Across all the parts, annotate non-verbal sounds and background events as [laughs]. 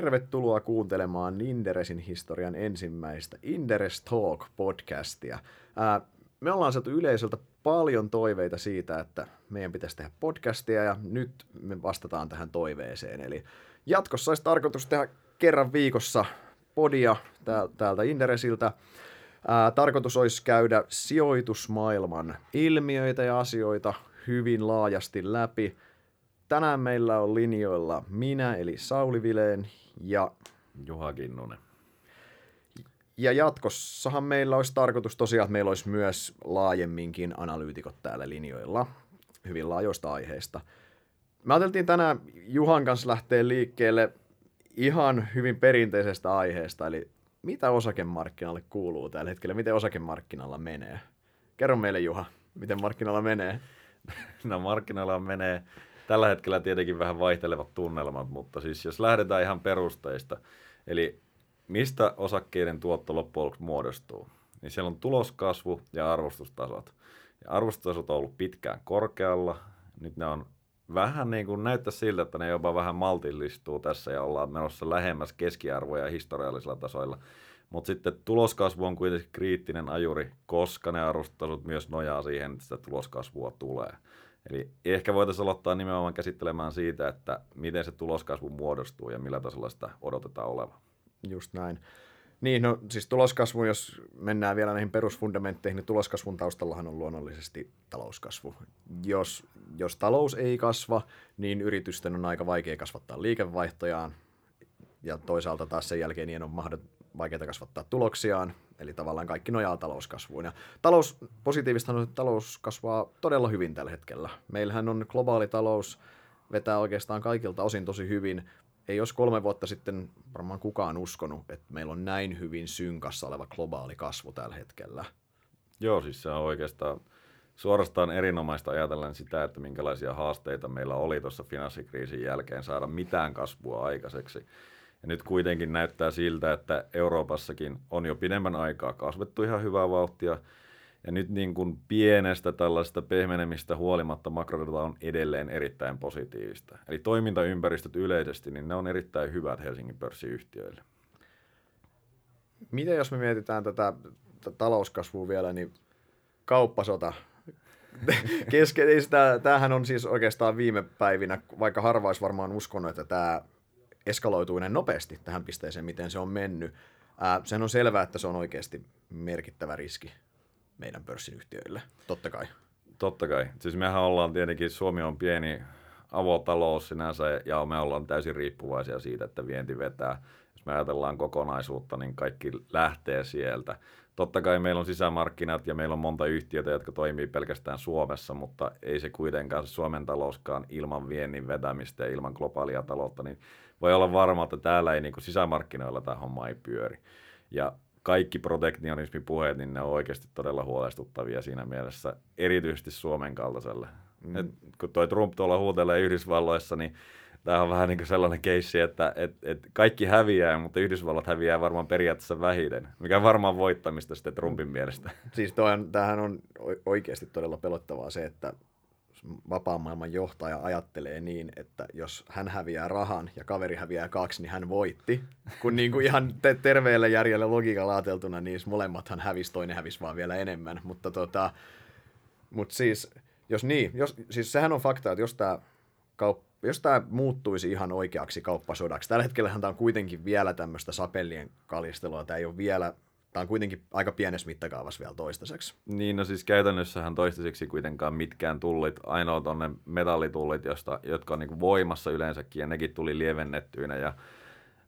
tervetuloa kuuntelemaan Inderesin historian ensimmäistä Inderes Talk-podcastia. Ää, me ollaan saatu yleisöltä paljon toiveita siitä, että meidän pitäisi tehdä podcastia ja nyt me vastataan tähän toiveeseen. Eli jatkossa olisi tarkoitus tehdä kerran viikossa podia täältä Inderesiltä. Ää, tarkoitus olisi käydä sijoitusmaailman ilmiöitä ja asioita hyvin laajasti läpi. Tänään meillä on linjoilla minä, eli Sauli Vileen ja Juha Kinnunen. Ja jatkossahan meillä olisi tarkoitus tosiaan, että meillä olisi myös laajemminkin analyytikot täällä linjoilla hyvin laajoista aiheista. Me ajateltiin tänään Juhan kanssa lähteä liikkeelle ihan hyvin perinteisestä aiheesta, eli mitä osakemarkkinalle kuuluu tällä hetkellä, miten osakemarkkinalla menee? Kerro meille Juha, miten markkinalla menee? [laughs] No markkinoilla menee tällä hetkellä tietenkin vähän vaihtelevat tunnelmat, mutta siis jos lähdetään ihan perusteista, eli mistä osakkeiden tuotto loppujen lopuksi muodostuu, niin siellä on tuloskasvu ja arvostustasot. Ja arvostustasot on ollut pitkään korkealla, nyt ne on vähän niin kuin näyttää siltä, että ne jopa vähän maltillistuu tässä ja ollaan menossa lähemmäs keskiarvoja historiallisilla tasoilla. Mutta sitten tuloskasvu on kuitenkin kriittinen ajuri, koska ne arvostustasot myös nojaa siihen, että sitä tuloskasvua tulee. Eli ehkä voitaisiin aloittaa nimenomaan käsittelemään siitä, että miten se tuloskasvu muodostuu ja millä tasolla sitä odotetaan olevan. Just näin. Niin, no siis tuloskasvu, jos mennään vielä näihin perusfundamentteihin, niin tuloskasvun taustallahan on luonnollisesti talouskasvu. Jos, jos talous ei kasva, niin yritysten on aika vaikea kasvattaa liikevaihtojaan, ja toisaalta taas sen jälkeen niin on mahdoton, vaikeaa kasvattaa tuloksiaan, eli tavallaan kaikki nojaa talouskasvuun. Ja talous, positiivista on, että talous kasvaa todella hyvin tällä hetkellä. Meillähän on globaali talous, vetää oikeastaan kaikilta osin tosi hyvin, ei olisi kolme vuotta sitten varmaan kukaan uskonut, että meillä on näin hyvin synkassa oleva globaali kasvu tällä hetkellä. Joo, siis se on oikeastaan suorastaan erinomaista ajatellen sitä, että minkälaisia haasteita meillä oli tuossa finanssikriisin jälkeen saada mitään kasvua aikaiseksi. Ja nyt kuitenkin näyttää siltä, että Euroopassakin on jo pidemmän aikaa kasvettu ihan hyvää vauhtia – ja nyt niin kuin pienestä tällaista pehmenemistä huolimatta makrodata on edelleen erittäin positiivista. Eli toimintaympäristöt yleisesti, niin ne on erittäin hyvät Helsingin pörssiyhtiöille. Miten jos me mietitään tätä talouskasvua vielä, niin kauppasota [laughs] kesken, ei sitä, tämähän on siis oikeastaan viime päivinä, vaikka harva varmaan uskonut, että tämä eskaloituu näin nopeasti tähän pisteeseen, miten se on mennyt. Ää, sen on selvää, että se on oikeasti merkittävä riski meidän pörssin yhtiöille, totta kai. Totta kai. Siis mehän ollaan tietenkin, Suomi on pieni avotalous sinänsä ja me ollaan täysin riippuvaisia siitä, että vienti vetää. Jos me ajatellaan kokonaisuutta, niin kaikki lähtee sieltä. Totta kai meillä on sisämarkkinat ja meillä on monta yhtiötä, jotka toimii pelkästään Suomessa, mutta ei se kuitenkaan Suomen talouskaan ilman viennin vetämistä ja ilman globaalia taloutta, niin voi olla varma, että täällä ei niin kuin sisämarkkinoilla tämä homma ei pyöri. Ja kaikki protektionismipuheet, niin ne on oikeasti todella huolestuttavia siinä mielessä, erityisesti Suomen kaltaiselle. Mm. Et, kun toi Trump tuolla huutelee Yhdysvalloissa, niin tämä on vähän niin kuin sellainen keissi, että et, et kaikki häviää, mutta Yhdysvallat häviää varmaan periaatteessa vähiten, mikä on varmaan voittamista sitten Trumpin mielestä. Siis tämähän on oikeasti todella pelottavaa se, että vapaan maailman johtaja ajattelee niin, että jos hän häviää rahan ja kaveri häviää kaksi, niin hän voitti. Kun niin kuin ihan te- terveellä järjellä logiikalla ajateltuna, niin molemmathan hävisi, toinen hävisi vaan vielä enemmän. Mutta tota, mut siis, jos niin, jos, siis sehän on fakta, että jos tämä kaup- jos tämä muuttuisi ihan oikeaksi kauppasodaksi, tällä hetkellä tämä on kuitenkin vielä tämmöistä sapellien kalistelua, tämä ei ole vielä tämä on kuitenkin aika pienessä mittakaavassa vielä toistaiseksi. Niin, no siis käytännössähän toistaiseksi kuitenkaan mitkään tullit, ainoa tuonne metallitullit, josta, jotka on niin voimassa yleensäkin, ja nekin tuli lievennettyinä, ja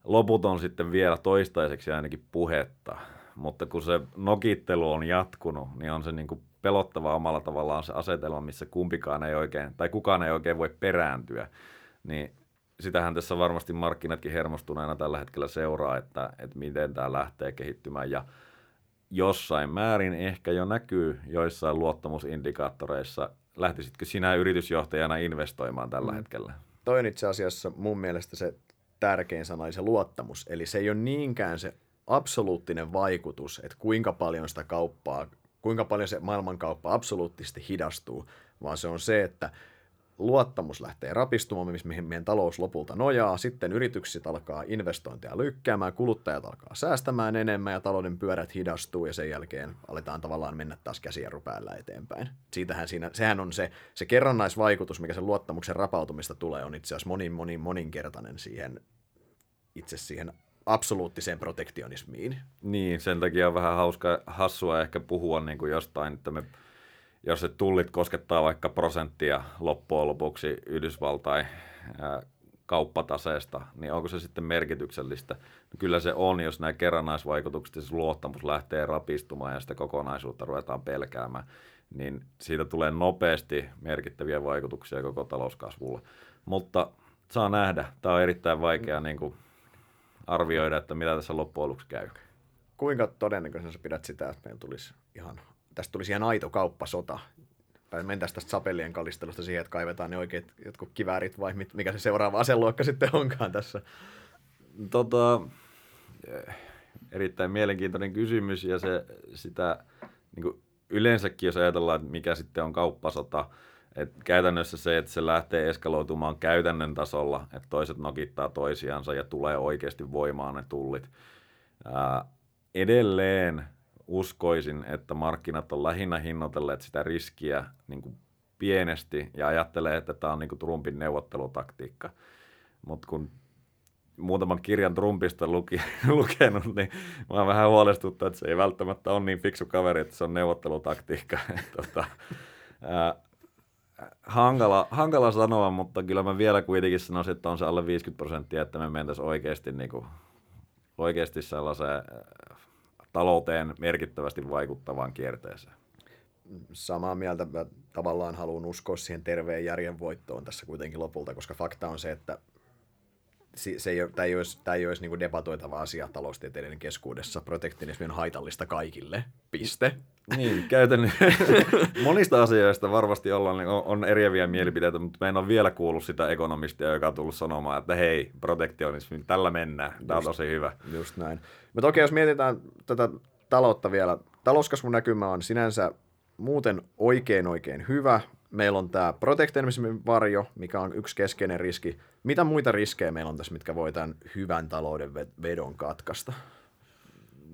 loput on sitten vielä toistaiseksi ainakin puhetta. Mutta kun se nokittelu on jatkunut, niin on se niin pelottava omalla tavallaan se asetelma, missä kumpikaan ei oikein, tai kukaan ei oikein voi perääntyä. Niin sitähän tässä varmasti markkinatkin hermostuneena tällä hetkellä seuraa, että, että miten tämä lähtee kehittymään ja jossain määrin ehkä jo näkyy joissain luottamusindikaattoreissa. Lähtisitkö sinä yritysjohtajana investoimaan tällä mm. hetkellä? Toi on itse asiassa mun mielestä se tärkein sana, eli se luottamus. Eli se ei ole niinkään se absoluuttinen vaikutus, että kuinka paljon sitä kauppaa, kuinka paljon se maailmankauppa absoluuttisesti hidastuu, vaan se on se, että luottamus lähtee rapistumaan, mihin meidän talous lopulta nojaa, sitten yritykset alkaa investointeja lykkäämään, kuluttajat alkaa säästämään enemmän ja talouden pyörät hidastuu ja sen jälkeen aletaan tavallaan mennä taas käsiä päällä eteenpäin. Siitähän siinä, sehän on se, se kerrannaisvaikutus, mikä sen luottamuksen rapautumista tulee, on itse asiassa monin, monin, moninkertainen siihen itse siihen absoluuttiseen protektionismiin. Niin, sen takia on vähän hauska, hassua ehkä puhua niin kuin jostain, että me jos se tullit koskettaa vaikka prosenttia loppujen lopuksi Yhdysvaltain kauppataseesta, niin onko se sitten merkityksellistä? Kyllä se on, jos nämä kerrannaisvaikutukset ja se luottamus lähtee rapistumaan ja sitä kokonaisuutta ruvetaan pelkäämään, niin siitä tulee nopeasti merkittäviä vaikutuksia koko talouskasvulle. Mutta saa nähdä. Tämä on erittäin vaikea niin kuin arvioida, että mitä tässä loppujen lopuksi käy. Kuinka todennäköisenä pidät sitä, että meillä tulisi ihan tästä tulisi ihan aito kauppasota. Tai mentäisiin tästä sapelien kalistelusta siihen, että kaivetaan ne oikeat jotkut kiväärit vai mikä se seuraava aseluokka sitten onkaan tässä. Tota, erittäin mielenkiintoinen kysymys ja se, sitä niin kuin yleensäkin, jos ajatellaan, että mikä sitten on kauppasota, että käytännössä se, että se lähtee eskaloitumaan käytännön tasolla, että toiset nokittaa toisiansa ja tulee oikeasti voimaan ne tullit. Ää, edelleen uskoisin, että markkinat on lähinnä hinnoitelleet sitä riskiä niin kuin pienesti ja ajattelee, että tämä on niin kuin Trumpin neuvottelutaktiikka. Mutta kun muutaman kirjan Trumpista luki, [laughs] lukenut, niin mä vähän huolestuttu, että se ei välttämättä ole niin fiksu kaveri, että se on neuvottelutaktiikka. [laughs] tota, ää, hankala, hankala sanoa, mutta kyllä mä vielä kuitenkin sanoisin, että on se alle 50 prosenttia, että me mentäisiin oikeasti, niin kuin, oikeasti sellaiseen talouteen merkittävästi vaikuttavaan kierteeseen. Samaa mieltä mä tavallaan haluan uskoa siihen terveen järjen voittoon tässä kuitenkin lopulta, koska fakta on se, että se ei, tämä ei olisi, tämä ei olisi niin debatoitava asia taloustieteiden keskuudessa. Protektionismi on haitallista kaikille. Piste. Niin, käytän [laughs] monista asioista varmasti ollaan, niin on, on eriäviä mielipiteitä, mutta me en ole vielä kuullut sitä ekonomistia, joka on tullut sanomaan, että hei, protektionismi, tällä mennään. Tämä on tosi hyvä. Just näin. Mutta okei, jos mietitään tätä taloutta vielä. Talouskasvun näkymä on sinänsä muuten oikein oikein hyvä. Meillä on tämä protektionismin varjo, mikä on yksi keskeinen riski. Mitä muita riskejä meillä on tässä, mitkä voi tämän hyvän talouden vedon katkaista?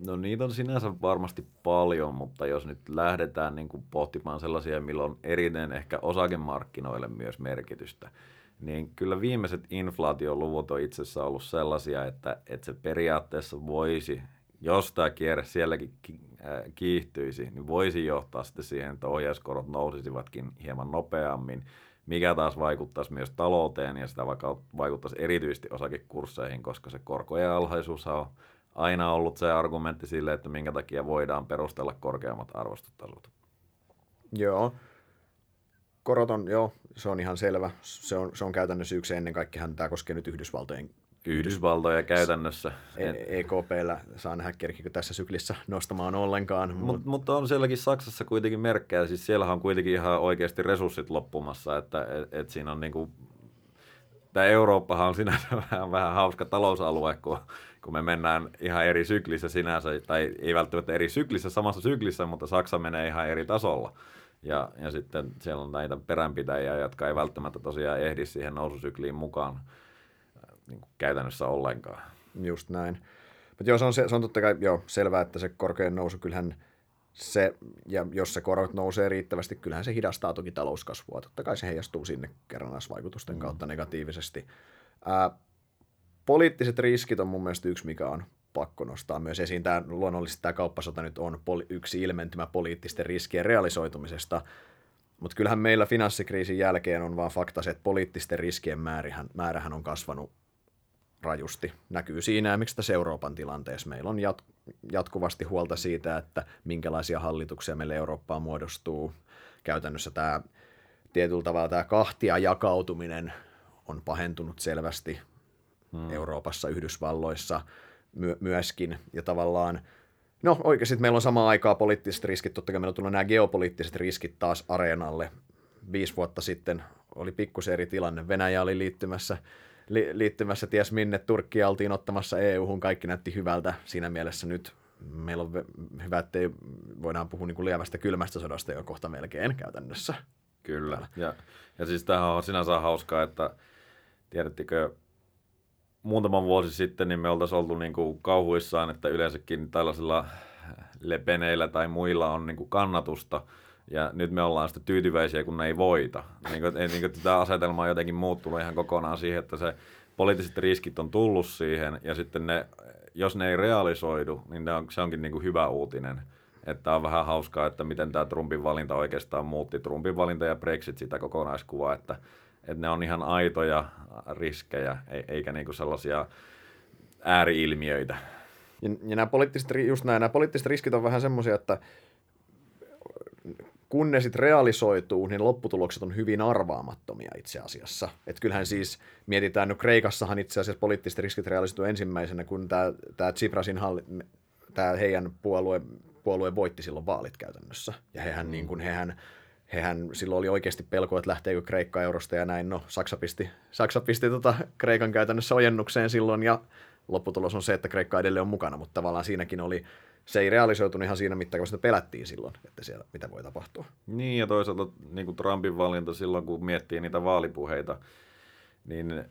No niitä on sinänsä varmasti paljon, mutta jos nyt lähdetään niin kuin pohtimaan sellaisia, millä on erinen ehkä osakemarkkinoille myös merkitystä, niin kyllä viimeiset inflaatioluvut on itse asiassa ollut sellaisia, että, että se periaatteessa voisi, jos tämä kierre sielläkin kiihtyisi, niin voisi johtaa sitten siihen, että ohjauskorot nousisivatkin hieman nopeammin, mikä taas vaikuttaisi myös talouteen ja sitä vaikuttaisi erityisesti osakekursseihin, koska se korkojen alhaisuus on aina ollut se argumentti sille, että minkä takia voidaan perustella korkeammat arvostustasot. Joo. Korot on, joo, se on ihan selvä. Se on, se on käytännössä yksi ennen kaikkea, tämä koskee nyt Yhdysvaltojen Yhdysvaltoja käytännössä. EKPllä e saa nähdä, kerkikö tässä syklissä nostamaan ollenkaan. Mut, mutta on sielläkin Saksassa kuitenkin merkkejä, siis siellä on kuitenkin ihan oikeasti resurssit loppumassa, että et, et siinä on niinku, tämä Eurooppahan on sinänsä [laughs] vähän, vähän hauska talousalue, kun, kun me mennään ihan eri syklissä sinänsä, tai ei välttämättä eri syklissä, samassa syklissä, mutta Saksa menee ihan eri tasolla. Ja, ja sitten siellä on näitä peränpitäjiä, jotka ei välttämättä tosiaan ehdi siihen noususykliin mukaan niin kuin käytännössä ollenkaan. Just näin. Mutta joo, se on, se, se on totta kai joo, selvää, että se korkean nousu, kyllähän se, ja jos se korot nousee riittävästi, kyllähän se hidastaa toki talouskasvua. Totta kai se heijastuu sinne kerrannaisvaikutusten mm. kautta negatiivisesti. Ää, poliittiset riskit on mun mielestä yksi, mikä on pakko nostaa myös esiin. Tämä, luonnollisesti tämä kauppasota nyt on poli- yksi ilmentymä poliittisten riskien realisoitumisesta, mutta kyllähän meillä finanssikriisin jälkeen on vaan fakta se, että poliittisten riskien määrähän, määrähän on kasvanut rajusti. Näkyy siinä, miksi tässä Euroopan tilanteessa meillä on jat- jatkuvasti huolta siitä, että minkälaisia hallituksia meille Eurooppaan muodostuu. Käytännössä tämä tietyllä tavalla tämä kahtia jakautuminen on pahentunut selvästi hmm. Euroopassa, Yhdysvalloissa my- myöskin, ja tavallaan No oikeasti meillä on samaan aikaa poliittiset riskit, totta kai meillä on tullut nämä geopoliittiset riskit taas areenalle. Viisi vuotta sitten oli pikkusen eri tilanne. Venäjä oli liittymässä li, liittymässä ties minne, Turkki oltiin ottamassa EU-hun, kaikki näytti hyvältä. Siinä mielessä nyt meillä on hyvä, että voidaan puhua niin kuin lievästä kylmästä sodasta jo kohta melkein käytännössä. Kyllä. Ja, ja siis tämähän on sinänsä hauskaa, että tiedättekö, muutaman vuosi sitten niin me oltaisiin oltu niin kuin kauhuissaan, että yleensäkin tällaisilla lepeneillä tai muilla on niin kuin kannatusta, ja nyt me ollaan sitten tyytyväisiä, kun ne ei voita. Niin kuin, niin kuin tämä asetelma on jotenkin muuttunut ihan kokonaan siihen, että se poliittiset riskit on tullut siihen, ja sitten ne, jos ne ei realisoidu, niin ne on, se onkin niin kuin hyvä uutinen. Että on vähän hauskaa, että miten tämä Trumpin valinta oikeastaan muutti. Trumpin valinta ja Brexit sitä kokonaiskuvaa, että, että ne on ihan aitoja riskejä, eikä niin kuin sellaisia ääriilmiöitä. Ja, ja nämä poliittiset, just näin, nämä poliittiset riskit on vähän semmoisia, että kun ne sitten realisoituu, niin lopputulokset on hyvin arvaamattomia itse asiassa. Että kyllähän siis mietitään, no Kreikassahan itse asiassa poliittiset riskit realisoituu ensimmäisenä, kun tämä, Tsiprasin halli, tämä heidän puolue, puolue voitti silloin vaalit käytännössä. Ja hehän, mm. niin kuin, hehän, hehän silloin oli oikeasti pelko, että lähteekö Kreikka eurosta ja näin. No, Saksa pisti, Saksa pisti tota Kreikan käytännössä ojennukseen silloin ja lopputulos on se, että Kreikka edelleen on mukana, mutta tavallaan siinäkin oli se ei realisoitunut ihan siinä mittakaavassa, pelättiin silloin, että siellä mitä voi tapahtua. Niin ja toisaalta niin kuin Trumpin valinta silloin, kun miettii niitä vaalipuheita, niin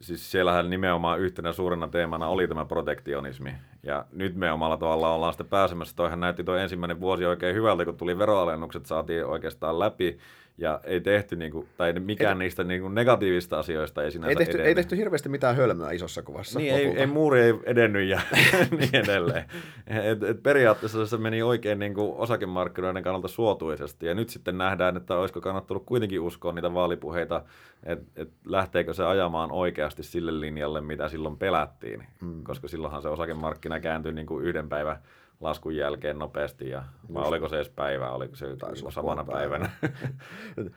siis siellähän nimenomaan yhtenä suurena teemana oli tämä protektionismi. Ja nyt me omalla tavalla ollaan sitten pääsemässä. Toihan näytti tuo ensimmäinen vuosi oikein hyvältä, kun tuli veroalennukset, saatiin oikeastaan läpi ja ei tehty, niin kuin, tai mikään ei, niistä niin kuin negatiivista asioista ei sinänsä ei tehty, ei tehty hirveästi mitään hölmöä isossa kuvassa. Niin, ei, ei, muuri ei edennyt ja [laughs] niin edelleen. Et, et periaatteessa se meni oikein niin kuin osakemarkkinoiden kannalta suotuisesti, ja nyt sitten nähdään, että olisiko kannattanut kuitenkin uskoa niitä vaalipuheita, että et lähteekö se ajamaan oikeasti sille linjalle, mitä silloin pelättiin, mm. koska silloinhan se osakemarkkina kääntyi niin kuin yhden päivän laskun jälkeen nopeasti, ja, vai oliko se edes päivä, oliko se samana päivänä? [laughs]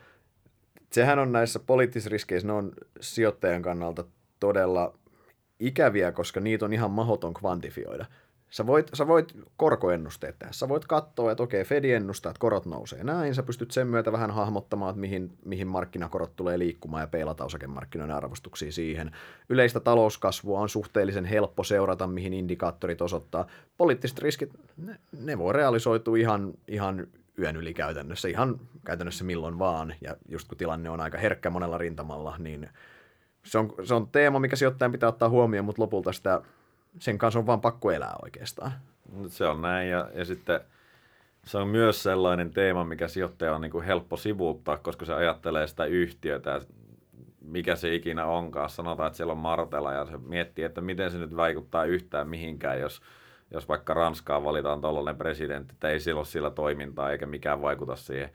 Sehän on näissä poliittisissa riskeissä, ne on sijoittajan kannalta todella ikäviä, koska niitä on ihan mahdoton kvantifioida. Sä voit, sä voit korkoennusteet tehdä. Sä voit katsoa, että okei, Fed ennustaa, että korot nousee näin. Sä pystyt sen myötä vähän hahmottamaan, että mihin, mihin markkinakorot tulee liikkumaan ja peilata osakemarkkinoiden arvostuksia siihen. Yleistä talouskasvua on suhteellisen helppo seurata, mihin indikaattorit osoittaa. Poliittiset riskit, ne, ne voi realisoitua ihan, ihan yön yli käytännössä, ihan käytännössä milloin vaan. Ja just kun tilanne on aika herkkä monella rintamalla, niin se on, se on teema, mikä sijoittajan pitää ottaa huomioon, mutta lopulta sitä sen kanssa on vaan pakko elää oikeastaan. Se on näin ja, ja sitten se on myös sellainen teema, mikä sijoittaja on niin kuin helppo sivuuttaa, koska se ajattelee sitä yhtiötä, mikä se ikinä onkaan. Sanotaan, että siellä on Martela ja se miettii, että miten se nyt vaikuttaa yhtään mihinkään, jos, jos vaikka Ranskaan valitaan tuollainen presidentti, että ei sillä ole sillä toimintaa eikä mikään vaikuta siihen.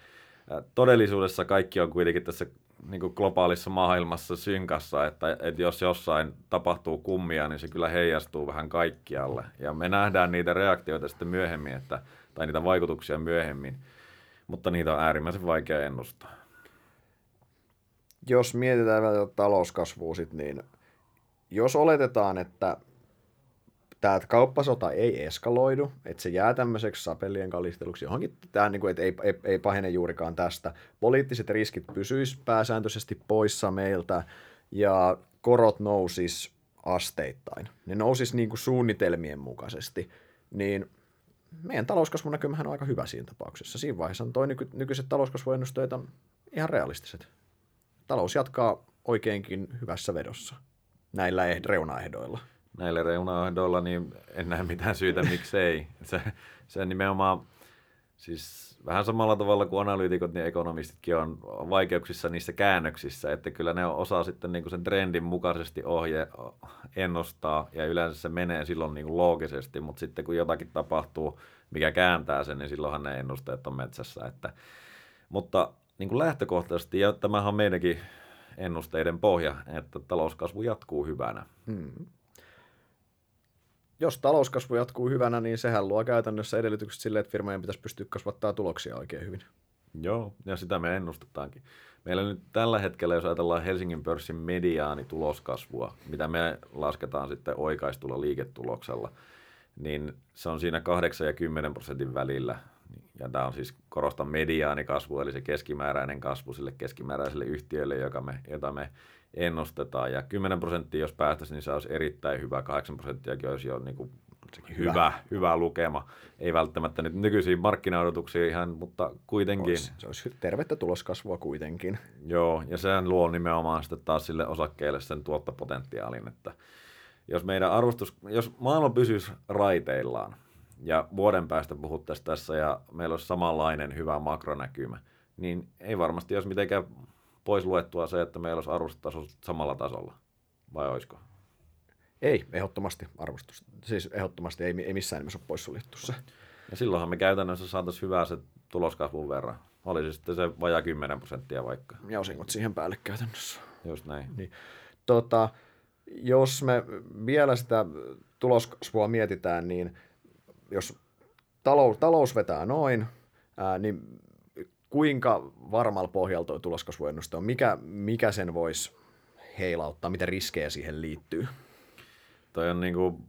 Todellisuudessa kaikki on kuitenkin tässä niin kuin globaalissa maailmassa synkassa, että, että jos jossain tapahtuu kummia, niin se kyllä heijastuu vähän kaikkialle. Ja me nähdään niitä reaktioita sitten myöhemmin, että, tai niitä vaikutuksia myöhemmin, mutta niitä on äärimmäisen vaikea ennustaa. Jos mietitään vielä talouskasvua, sit, niin jos oletetaan, että tämä kauppasota ei eskaloidu, että se jää tämmöiseksi sapelien kalisteluksi johonkin, tämä niin kuin, että ei, ei, ei pahene juurikaan tästä. Poliittiset riskit pysyis pääsääntöisesti poissa meiltä ja korot nousis asteittain. Ne nousis niin kuin suunnitelmien mukaisesti, niin meidän talouskasvun näkymähän on aika hyvä siinä tapauksessa. Siinä vaiheessa on toi nyky- nykyiset talouskasvuennusteet on ihan realistiset. Talous jatkaa oikeinkin hyvässä vedossa näillä reunaehdoilla reunaehdoilla, niin en näe mitään syytä, miksei. [laughs] Se, se nimenomaan, siis vähän samalla tavalla kuin analyytikot, niin ekonomistitkin on vaikeuksissa niissä käännöksissä, että kyllä ne osaa sitten niin kuin sen trendin mukaisesti ohje ennustaa, ja yleensä se menee silloin niin kuin loogisesti, mutta sitten kun jotakin tapahtuu, mikä kääntää sen, niin silloinhan ne ennusteet on metsässä. Että, mutta niin kuin lähtökohtaisesti, ja tämähän on meidänkin ennusteiden pohja, että talouskasvu jatkuu hyvänä. Hmm jos talouskasvu jatkuu hyvänä, niin sehän luo käytännössä edellytykset sille, että firmojen pitäisi pystyä kasvattaa tuloksia oikein hyvin. Joo, ja sitä me ennustetaankin. Meillä nyt tällä hetkellä, jos ajatellaan Helsingin pörssin mediaani tuloskasvua, mitä me lasketaan sitten oikaistulla liiketuloksella, niin se on siinä 8 ja 10 prosentin välillä. Ja tämä on siis, korostan mediaanikasvu, eli se keskimääräinen kasvu sille keskimääräiselle yhtiölle, joka me, jota me ennustetaan. Ja 10 prosenttia, jos päästäisiin, niin se olisi erittäin hyvä. 8 prosenttiakin olisi jo niin kuin Sekin hyvä, hyvä, hyvä lukema. Ei välttämättä nyt nykyisiin markkinaodotuksia ihan, mutta kuitenkin. Olisi, se olisi tervettä tuloskasvua kuitenkin. Joo, ja sehän luo nimenomaan sitten taas sille osakkeelle sen tuottopotentiaalin, että jos meidän arvostus, jos maailma pysyisi raiteillaan, ja vuoden päästä puhuttaisiin tässä ja meillä olisi samanlainen hyvä makronäkymä, niin ei varmasti olisi mitenkään pois luettua se, että meillä olisi arvostustaso samalla tasolla. Vai olisiko? Ei, ehdottomasti arvostus. Siis ehdottomasti ei, ei missään nimessä ole poissuljettu se. Ja silloinhan me käytännössä saataisiin hyvää se tuloskasvun verran. Olisi sitten se vajaa 10 prosenttia vaikka. Ja osingot siihen päälle käytännössä. Just näin. Niin. Tota, jos me vielä sitä tuloskasvua mietitään, niin jos talous, talous vetää noin, ää, niin kuinka varmalla pohjalta tuo tuloskasvuennuste on? Mikä, mikä sen voisi heilauttaa? Mitä riskejä siihen liittyy? Toi on niinku,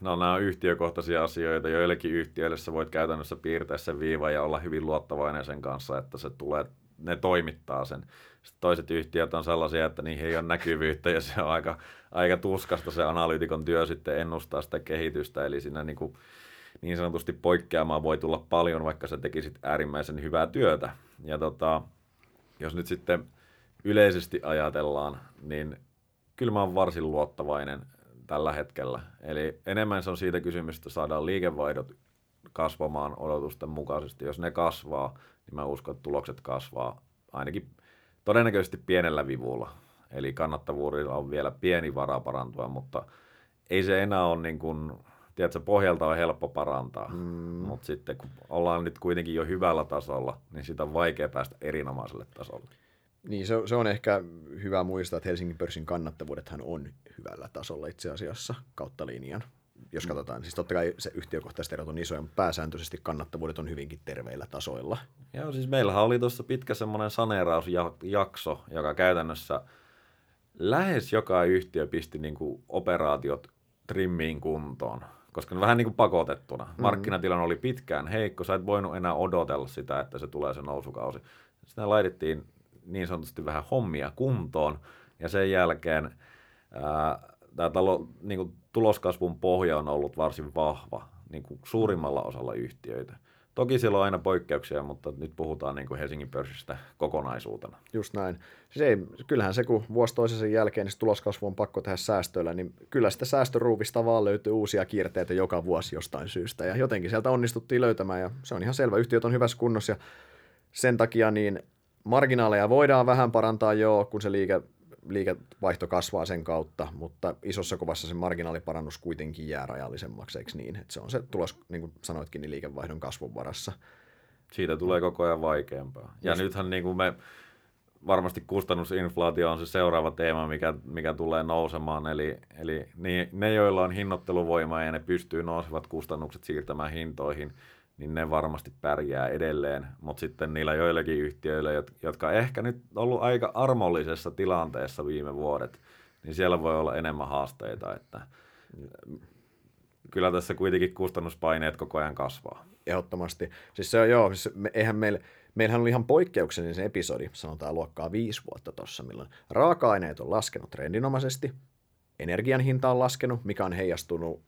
no nämä on yhtiökohtaisia asioita. Joillekin yhtiöille sä voit käytännössä piirtää sen viivan ja olla hyvin luottavainen sen kanssa, että se tulee, ne toimittaa sen. Sitten toiset yhtiöt on sellaisia, että niihin ei ole näkyvyyttä ja se on aika, aika tuskasta se analyytikon työ sitten ennustaa sitä kehitystä. Eli siinä niinku, niin sanotusti poikkeamaan voi tulla paljon, vaikka sä tekisit äärimmäisen hyvää työtä. Ja tota, jos nyt sitten yleisesti ajatellaan, niin kyllä mä oon varsin luottavainen tällä hetkellä. Eli enemmän se on siitä kysymys, että saadaan liikevaihdot kasvamaan odotusten mukaisesti. Jos ne kasvaa, niin mä uskon, että tulokset kasvaa ainakin todennäköisesti pienellä vivulla. Eli kannattavuudella on vielä pieni vara parantua, mutta ei se enää ole niin kuin, tiedätkö, pohjalta on helppo parantaa. Mm. Mutta sitten kun ollaan nyt kuitenkin jo hyvällä tasolla, niin sitä on vaikea päästä erinomaiselle tasolle. Niin, se, se on ehkä hyvä muistaa, että Helsingin pörssin kannattavuudethan on hyvällä tasolla itse asiassa kautta linjan. Jos mm. katsotaan, siis totta kai se yhtiökohtaiset erot on isoja, mutta pääsääntöisesti kannattavuudet on hyvinkin terveillä tasoilla. Joo, siis meillähän oli tuossa pitkä semmoinen saneerausjakso, joka käytännössä lähes joka yhtiö pisti niin kuin operaatiot trimmiin kuntoon, koska ne vähän niin kuin pakotettuna. Mm. Markkinatilanne oli pitkään heikko, sä et voinut enää odotella sitä, että se tulee se nousukausi. Sitten laitettiin niin sanotusti vähän hommia kuntoon, ja sen jälkeen tämä talo, niin kuin tuloskasvun pohja on ollut varsin vahva niin kuin suurimmalla osalla yhtiöitä. Toki siellä on aina poikkeuksia, mutta nyt puhutaan niin kuin Helsingin pörssistä kokonaisuutena. Just näin. Siis ei, kyllähän se, kun vuosi toisensa jälkeen niin tuloskasvu on pakko tehdä säästöillä, niin kyllä sitä säästöruuvista vaan löytyy uusia kierteitä joka vuosi jostain syystä. Ja jotenkin sieltä onnistuttiin löytämään ja se on ihan selvä. Yhtiöt on hyvässä kunnossa ja sen takia niin marginaaleja voidaan vähän parantaa jo, kun se liike, liikevaihto kasvaa sen kautta, mutta isossa kuvassa se marginaaliparannus kuitenkin jää rajallisemmaksi, eikö niin? Että se on se tulos, niin kuin sanoitkin, niin liikevaihdon kasvun varassa. Siitä tulee koko ajan vaikeampaa. Ja Just. nythän niin kuin me varmasti kustannusinflaatio on se seuraava teema, mikä, mikä tulee nousemaan. Eli, eli ne, joilla on hinnoitteluvoimaa ja ne pystyy nousevat kustannukset siirtämään hintoihin – niin ne varmasti pärjää edelleen. Mutta sitten niillä joillakin yhtiöillä, jotka ehkä nyt ollut aika armollisessa tilanteessa viime vuodet, niin siellä voi olla enemmän haasteita. Että kyllä tässä kuitenkin kustannuspaineet koko ajan kasvaa. Ehdottomasti. Siis se on joo, siis me, eihän meillä, meillähän oli ihan poikkeuksellinen se episodi, sanotaan luokkaa viisi vuotta tuossa, milloin raaka-aineet on laskenut trendinomaisesti, energian hinta on laskenut, mikä on heijastunut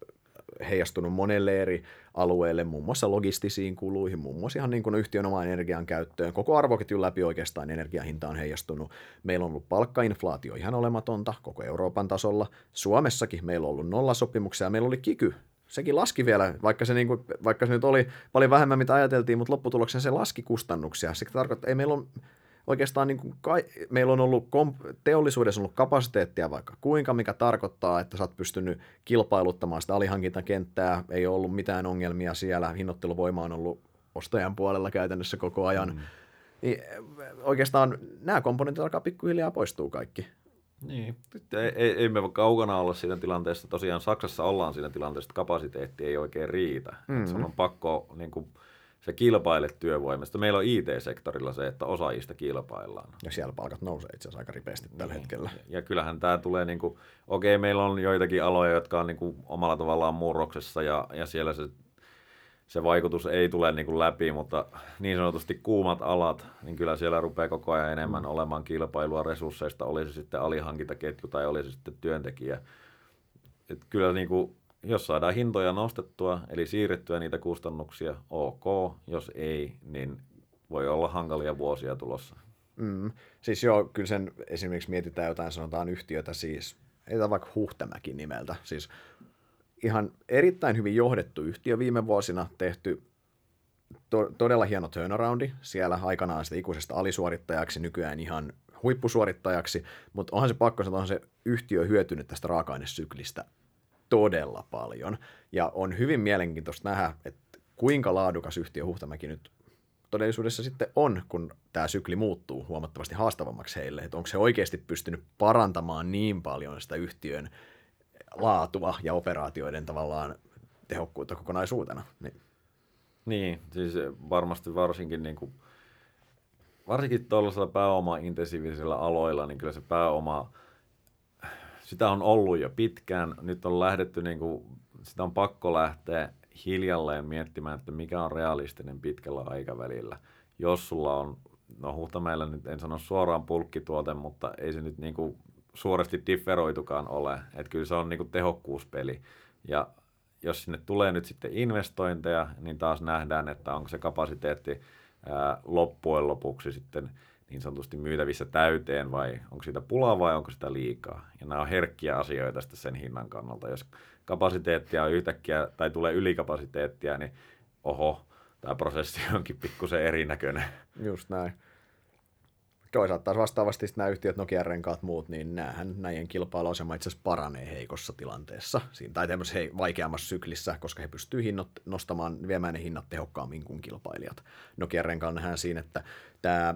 heijastunut monelle eri alueelle, muun muassa logistisiin kuluihin, muun muassa ihan niin kuin yhtiön omaan energian käyttöön. Koko arvoketjun läpi oikeastaan energiahinta on heijastunut. Meillä on ollut palkkainflaatio ihan olematonta koko Euroopan tasolla. Suomessakin meillä on ollut nollasopimuksia ja meillä oli kiky sekin laski vielä, vaikka se, niin kuin, vaikka se nyt oli paljon vähemmän mitä ajateltiin, mutta lopputuloksen se laski kustannuksia. Se tarkoittaa, ei meillä on oikeastaan niin kuin kai, meillä on ollut komp- teollisuudessa ollut kapasiteettia vaikka kuinka, mikä tarkoittaa, että sä oot pystynyt kilpailuttamaan sitä alihankintakenttää, ei ole ollut mitään ongelmia siellä, hinnoitteluvoima on ollut ostajan puolella käytännössä koko ajan. Mm. Niin oikeastaan nämä komponentit alkaa pikkuhiljaa poistuu kaikki. Niin, ei, ei, ei me kaukana olla siinä tilanteessa. Tosiaan Saksassa ollaan siinä tilanteessa, että kapasiteetti ei oikein riitä. Mm-hmm. On pakko niin kuin, se kilpailet työvoimasta. Meillä on IT-sektorilla se, että osaajista kilpaillaan. Ja siellä palkat nousee itse asiassa aika ripeästi tällä niin. hetkellä. Ja kyllähän tämä tulee, niin kuin, okei, meillä on joitakin aloja, jotka on niin kuin omalla tavallaan murroksessa ja, ja siellä se, se vaikutus ei tule niin kuin läpi, mutta niin sanotusti kuumat alat, niin kyllä siellä rupeaa koko ajan enemmän mm. olemaan kilpailua resursseista, oli se sitten alihankintaketju tai oli se sitten työntekijä. Et kyllä niin kuin jos saadaan hintoja nostettua, eli siirrettyä niitä kustannuksia, ok. Jos ei, niin voi olla hankalia vuosia tulossa. Mm. Siis joo, kyllä sen esimerkiksi mietitään jotain, sanotaan yhtiötä siis, ei vaikka Huhtamäki nimeltä, siis ihan erittäin hyvin johdettu yhtiö viime vuosina tehty to- todella hieno turnaroundi siellä aikanaan sitä ikuisesta alisuorittajaksi, nykyään ihan huippusuorittajaksi, mutta onhan se pakko sanoa, onhan se yhtiö hyötynyt tästä raaka-ainesyklistä todella paljon. Ja on hyvin mielenkiintoista nähdä, että kuinka laadukas yhtiö Huhtamäki nyt todellisuudessa sitten on, kun tämä sykli muuttuu huomattavasti haastavammaksi heille. Että onko se oikeasti pystynyt parantamaan niin paljon sitä yhtiön laatua ja operaatioiden tavallaan tehokkuutta kokonaisuutena. Niin, niin siis varmasti varsinkin niin kuin, varsinkin tuollaisella pääoma-intensiivisillä aloilla, niin kyllä se pääoma, sitä on ollut jo pitkään. Nyt on lähdetty, niin kuin, sitä on pakko lähteä hiljalleen miettimään, että mikä on realistinen pitkällä aikavälillä. Jos sulla on, no Huhtameillä nyt en sano suoraan pulkkituote, mutta ei se nyt niin kuin suorasti differoitukaan ole. Että kyllä se on niin kuin tehokkuuspeli. Ja jos sinne tulee nyt sitten investointeja, niin taas nähdään, että onko se kapasiteetti ää, loppujen lopuksi sitten niin sanotusti myytävissä täyteen vai onko sitä pulaa vai onko sitä liikaa. Ja nämä on herkkiä asioita sitten sen hinnan kannalta. Jos kapasiteettia on yhtäkkiä tai tulee ylikapasiteettia, niin oho, tämä prosessi onkin pikkusen erinäköinen. Just näin. Toisaalta taas vastaavasti nämä yhtiöt, Nokian renkaat muut, niin näähän näiden kilpailuasema itse asiassa paranee heikossa tilanteessa, siinä, tai tämmöisessä he, vaikeammassa syklissä, koska he pystyvät hinnot, nostamaan, viemään ne hinnat tehokkaammin kuin kilpailijat. Nokian renkaan nähdään siinä, että tämä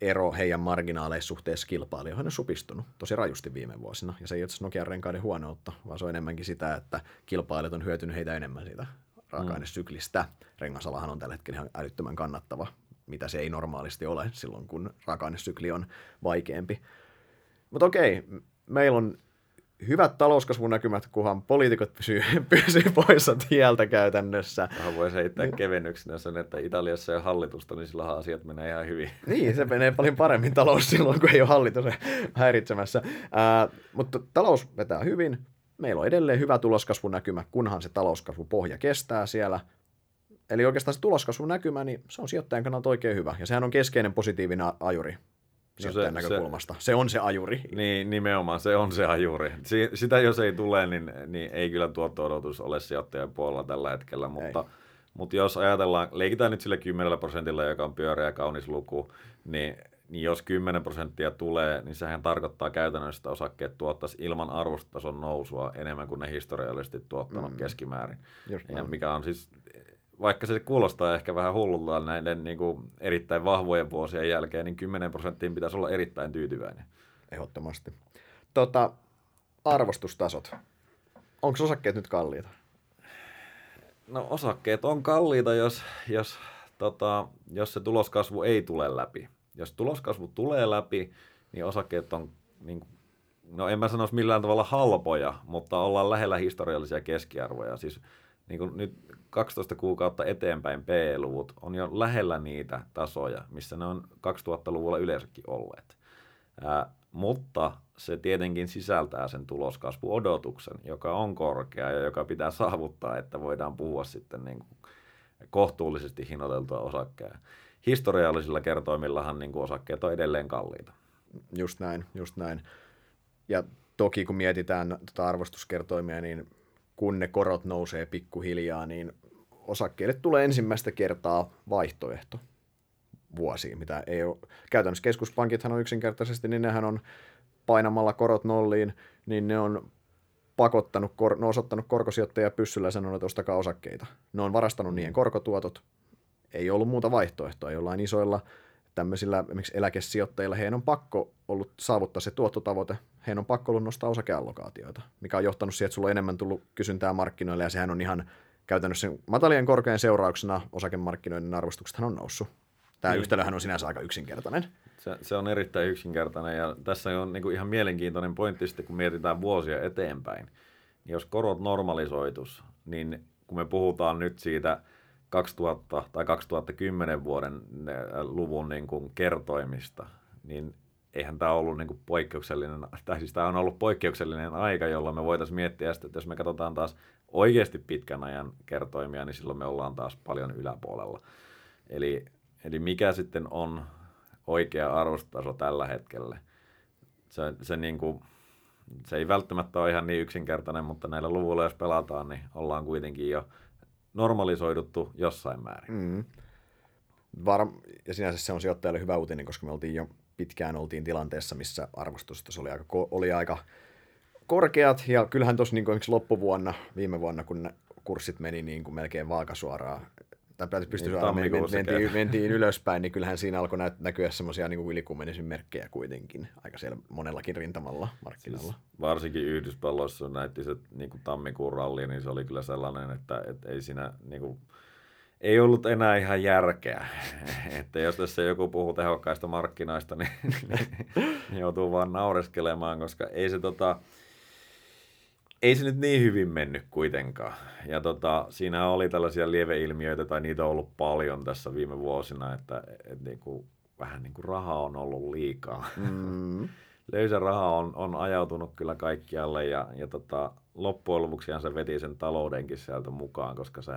ero heidän marginaaleissa suhteessa kilpailijoihin on supistunut tosi rajusti viime vuosina, ja se ei ole Nokian renkaiden huonoutta, vaan se on enemmänkin sitä, että kilpailijat on hyötynyt heitä enemmän siitä raaka-ainesyklistä. Rengasalahan on tällä hetkellä ihan älyttömän kannattava mitä se ei normaalisti ole silloin, kun raaka-ainesykli on vaikeampi. Mutta okei, meillä on hyvät talouskasvun näkymät, kunhan poliitikot pysyy, [laughs] pysyy poissa tieltä käytännössä. Vähän voisi heittää kevennyksenä sen, että Italiassa ei ole hallitusta, niin silloin asiat menee ihan hyvin. [laughs] Niin, se menee paljon paremmin talous silloin, kun ei ole hallitus häiritsemässä. Ää, mutta talous vetää hyvin. Meillä on edelleen hyvä tuloskasvun näkymä, kunhan se talouskasvupohja kestää siellä. Eli oikeastaan se tuloskasvun näkymä, niin se on sijoittajan kannalta oikein hyvä. Ja sehän on keskeinen positiivinen ajuri sijoittajan no se, näkökulmasta. Se, se on se ajuri. Niin, nimenomaan se on se ajuri. Si, sitä jos ei tule, niin, niin ei kyllä tuotto-odotus ole sijoittajan puolella tällä hetkellä, mutta, mutta jos ajatellaan, leikitään nyt sille 10 prosentilla, joka on pyöreä kaunis luku, niin, niin jos 10 prosenttia tulee, niin sehän tarkoittaa käytännössä, että osakkeet tuottaisi ilman arvostason nousua enemmän kuin ne historiallisesti tuottanut mm. keskimäärin. ja mikä on siis vaikka se kuulostaa ehkä vähän hullulta näiden niin kuin erittäin vahvojen vuosien jälkeen, niin 10 prosenttiin pitäisi olla erittäin tyytyväinen. Ehdottomasti. Tota, arvostustasot. Onko osakkeet nyt kalliita? No osakkeet on kalliita, jos, jos, tota, jos se tuloskasvu ei tule läpi. Jos tuloskasvu tulee läpi, niin osakkeet on, niin, no en mä sanoisi millään tavalla halpoja, mutta ollaan lähellä historiallisia keskiarvoja. Siis niin kuin nyt 12 kuukautta eteenpäin P-luvut on jo lähellä niitä tasoja, missä ne on 2000-luvulla yleensäkin olleet. Ää, mutta se tietenkin sisältää sen tuloskasvuodotuksen, joka on korkea ja joka pitää saavuttaa, että voidaan puhua sitten niin kuin kohtuullisesti hinnoiteltua osakkeja. Historiallisilla kertoimillahan niin kuin osakkeet on edelleen kalliita. Just näin, just näin. Ja toki kun mietitään tuota arvostuskertoimia, niin kun ne korot nousee pikkuhiljaa, niin osakkeille tulee ensimmäistä kertaa vaihtoehto vuosiin, mitä ei ole. Käytännössä keskuspankithan on yksinkertaisesti, niin nehän on painamalla korot nolliin, niin ne on pakottanut, ne on osoittanut korkosijoittajia pyssyllä ja sanonut, että ostakaa osakkeita. Ne on varastanut niiden korkotuotot. Ei ollut muuta vaihtoehtoa. Jollain isoilla tämmöisillä esimerkiksi eläkesijoittajilla heidän on pakko ollut saavuttaa se tuottotavoite. Heidän on pakko ollut nostaa osakeallokaatioita, mikä on johtanut siihen, että sulla on enemmän tullut kysyntää markkinoille ja sehän on ihan käytännössä matalien korkean seurauksena osakemarkkinoiden arvostuksethan on noussut. Tämä niin. yhtälöhän on sinänsä aika yksinkertainen. Se, se on erittäin yksinkertainen ja tässä on niin kuin ihan mielenkiintoinen pointti sitten, kun mietitään vuosia eteenpäin. Jos korot normalisoitus, niin kun me puhutaan nyt siitä 2000 tai 2010 vuoden luvun niin kuin kertoimista, niin eihän tämä ollut niin kuin poikkeuksellinen, tai siis tämä on ollut poikkeuksellinen aika, jolloin me voitaisiin miettiä sitä, että jos me katsotaan taas oikeasti pitkän ajan kertoimia, niin silloin me ollaan taas paljon yläpuolella. Eli, eli mikä sitten on oikea arvostaso tällä hetkellä? Se, se, niin kuin, se ei välttämättä ole ihan niin yksinkertainen, mutta näillä luvuilla jos pelataan, niin ollaan kuitenkin jo normalisoiduttu jossain määrin. Mm. Var- ja sinänsä se on sijoittajalle hyvä uutinen, koska me oltiin jo pitkään oltiin tilanteessa, missä arvostus oli aika, oli aika korkeat, ja kyllähän tuossa niin loppuvuonna, viime vuonna, kun kurssit meni niin kuin melkein vaakasuoraan, tai pystyi niin, suoraan, mentiin, mentiin, mentiin ylöspäin, niin kyllähän siinä alkoi näkyä semmoisia niin ylikuumenisen merkkejä kuitenkin aika siellä monellakin rintamalla markkinoilla. Siis varsinkin Yhdysvalloissa näytti se niin kuin tammikuun ralli, niin se oli kyllä sellainen, että, että ei siinä niin kuin, ei ollut enää ihan järkeä. [laughs] että jos tässä joku puhuu tehokkaista markkinoista, niin, niin joutuu vaan naureskelemaan, koska ei se tota, ei se nyt niin hyvin mennyt kuitenkaan. Ja tota, siinä oli tällaisia lieveilmiöitä, tai niitä on ollut paljon tässä viime vuosina, että et niinku, vähän niin kuin rahaa on ollut liikaa. Mm. [laughs] Löysä raha on, on ajautunut kyllä kaikkialle, ja, ja tota, loppujen lopuksi se veti sen taloudenkin sieltä mukaan, koska se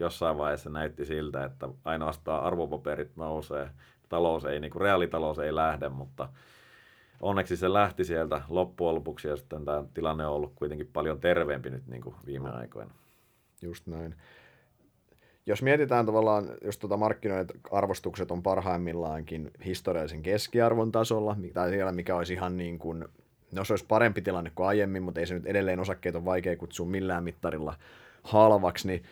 jossain vaiheessa näytti siltä, että ainoastaan arvopaperit nousee, talous ei, niin kuin reaalitalous ei lähde, mutta onneksi se lähti sieltä loppujen lopuksi ja sitten tämä tilanne on ollut kuitenkin paljon terveempi nyt niin kuin viime aikoina. Just näin. Jos mietitään tavallaan, jos tuota markkinoiden arvostukset on parhaimmillaankin historiallisen keskiarvon tasolla, tai siellä mikä olisi ihan niin kuin, no se olisi parempi tilanne kuin aiemmin, mutta ei se nyt edelleen osakkeet on vaikea kutsua millään mittarilla halvaksi, niin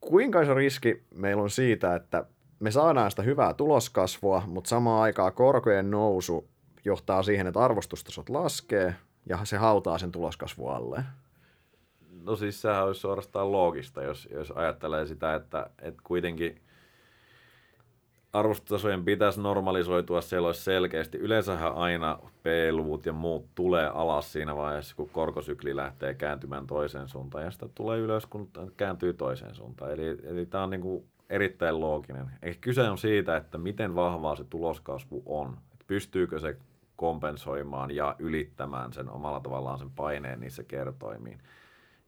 kuinka iso riski meillä on siitä, että me saadaan sitä hyvää tuloskasvua, mutta samaan aikaan korkojen nousu johtaa siihen, että arvostustasot laskee ja se hautaa sen tuloskasvu alle. No siis sehän olisi suorastaan loogista, jos, jos ajattelee sitä, että, että kuitenkin arvostustasojen pitäisi normalisoitua, siellä olisi selkeästi. Yleensähän aina P-luvut ja muut tulee alas siinä vaiheessa, kun korkosykli lähtee kääntymään toiseen suuntaan, ja sitä tulee ylös, kun kääntyy toiseen suuntaan. Eli, eli tämä on niin kuin erittäin looginen. Eli kyse on siitä, että miten vahvaa se tuloskasvu on. Että pystyykö se kompensoimaan ja ylittämään sen omalla tavallaan sen paineen niissä kertoimiin.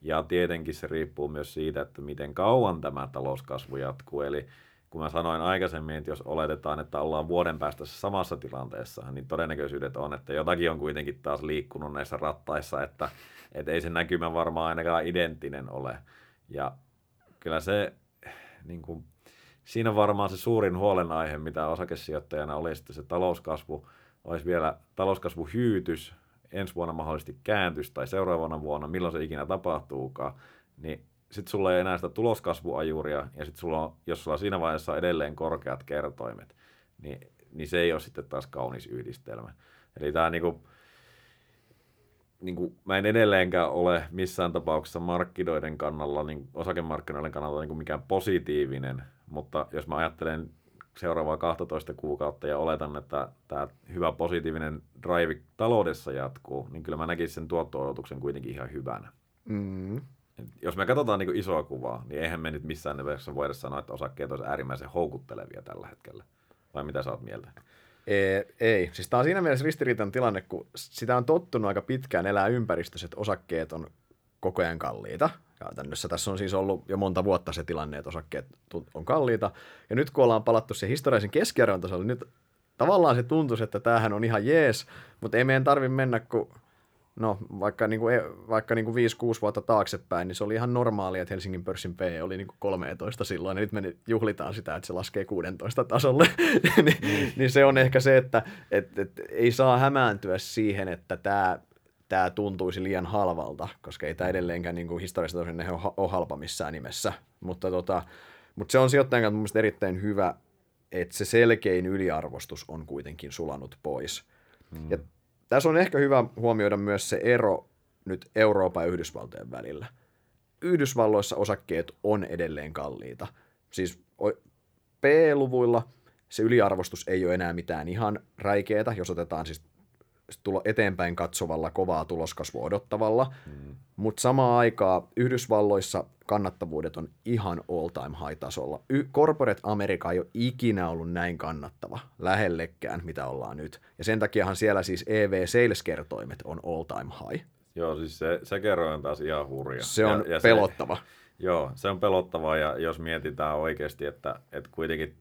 Ja tietenkin se riippuu myös siitä, että miten kauan tämä talouskasvu jatkuu. Eli kun mä sanoin aikaisemmin, että jos oletetaan, että ollaan vuoden päästä samassa tilanteessa, niin todennäköisyydet on, että jotakin on kuitenkin taas liikkunut näissä rattaissa, että, että ei se näkymä varmaan ainakaan identtinen ole. Ja kyllä se, niin kuin, siinä varmaan se suurin huolenaihe, mitä osakesijoittajana oli sitten se talouskasvu, olisi vielä talouskasvu hyytys, ensi vuonna mahdollisesti kääntys tai seuraavana vuonna, milloin se ikinä tapahtuukaan, niin sitten sulla ei enää sitä tuloskasvuajuria, ja sitten sulla on, jos sulla siinä vaiheessa on edelleen korkeat kertoimet, niin, niin se ei ole sitten taas kaunis yhdistelmä. Eli tämä niinku, niinku, mä en edelleenkään ole missään tapauksessa markkinoiden kannalla, niin osakemarkkinoiden kannalta niin mikään positiivinen, mutta jos mä ajattelen seuraavaa 12 kuukautta ja oletan, että tämä hyvä positiivinen drive taloudessa jatkuu, niin kyllä mä näkisin sen tuotto kuitenkin ihan hyvänä. Mm. Jos me katsotaan niin isoa kuvaa, niin eihän me nyt missään nimessä voida sanoa, että osakkeet olisivat äärimmäisen houkuttelevia tällä hetkellä. Vai mitä sä oot mieltä? Ei, ei. Siis tämä on siinä mielessä ristiriitan tilanne, kun sitä on tottunut aika pitkään elää ympäristössä, että osakkeet on koko ajan kalliita. Käytännössä tässä on siis ollut jo monta vuotta se tilanne, että osakkeet on kalliita. Ja nyt kun ollaan palattu siihen historiallisen keskiarvon tasolle, nyt tavallaan se tuntuu, että tämähän on ihan jees, mutta ei meidän tarvi mennä, kun no vaikka, niin kuin, e, vaikka niin kuin 5-6 vuotta taaksepäin, niin se oli ihan normaalia, että Helsingin pörssin P oli niin kuin 13 silloin, ja nyt me juhlitaan sitä, että se laskee 16 tasolle. [laughs] niin, mm. niin se on ehkä se, että et, et, ei saa hämääntyä siihen, että tämä tämä tuntuisi liian halvalta, koska ei tämä edelleenkään niin kuin historiassa tosiaan ole halpa missään nimessä. Mutta, tota, mutta se on sijoittajan kannalta erittäin hyvä, että se selkein yliarvostus on kuitenkin sulanut pois. Hmm. Ja tässä on ehkä hyvä huomioida myös se ero nyt Euroopan ja Yhdysvaltojen välillä. Yhdysvalloissa osakkeet on edelleen kalliita. Siis P-luvuilla se yliarvostus ei ole enää mitään ihan räikeetä, jos otetaan siis tulla eteenpäin katsovalla, kovaa tuloskasvua odottavalla, mm. mutta samaan aikaan Yhdysvalloissa kannattavuudet on ihan all-time high-tasolla. Y- Corporate America ei ole ikinä ollut näin kannattava, lähellekään, mitä ollaan nyt. Ja sen takiahan siellä siis EV-sales-kertoimet on all-time high. Joo, siis se, se kerroin taas ihan hurja. Se on ja, ja pelottava. Se, joo, se on pelottavaa ja jos mietitään oikeasti, että, että kuitenkin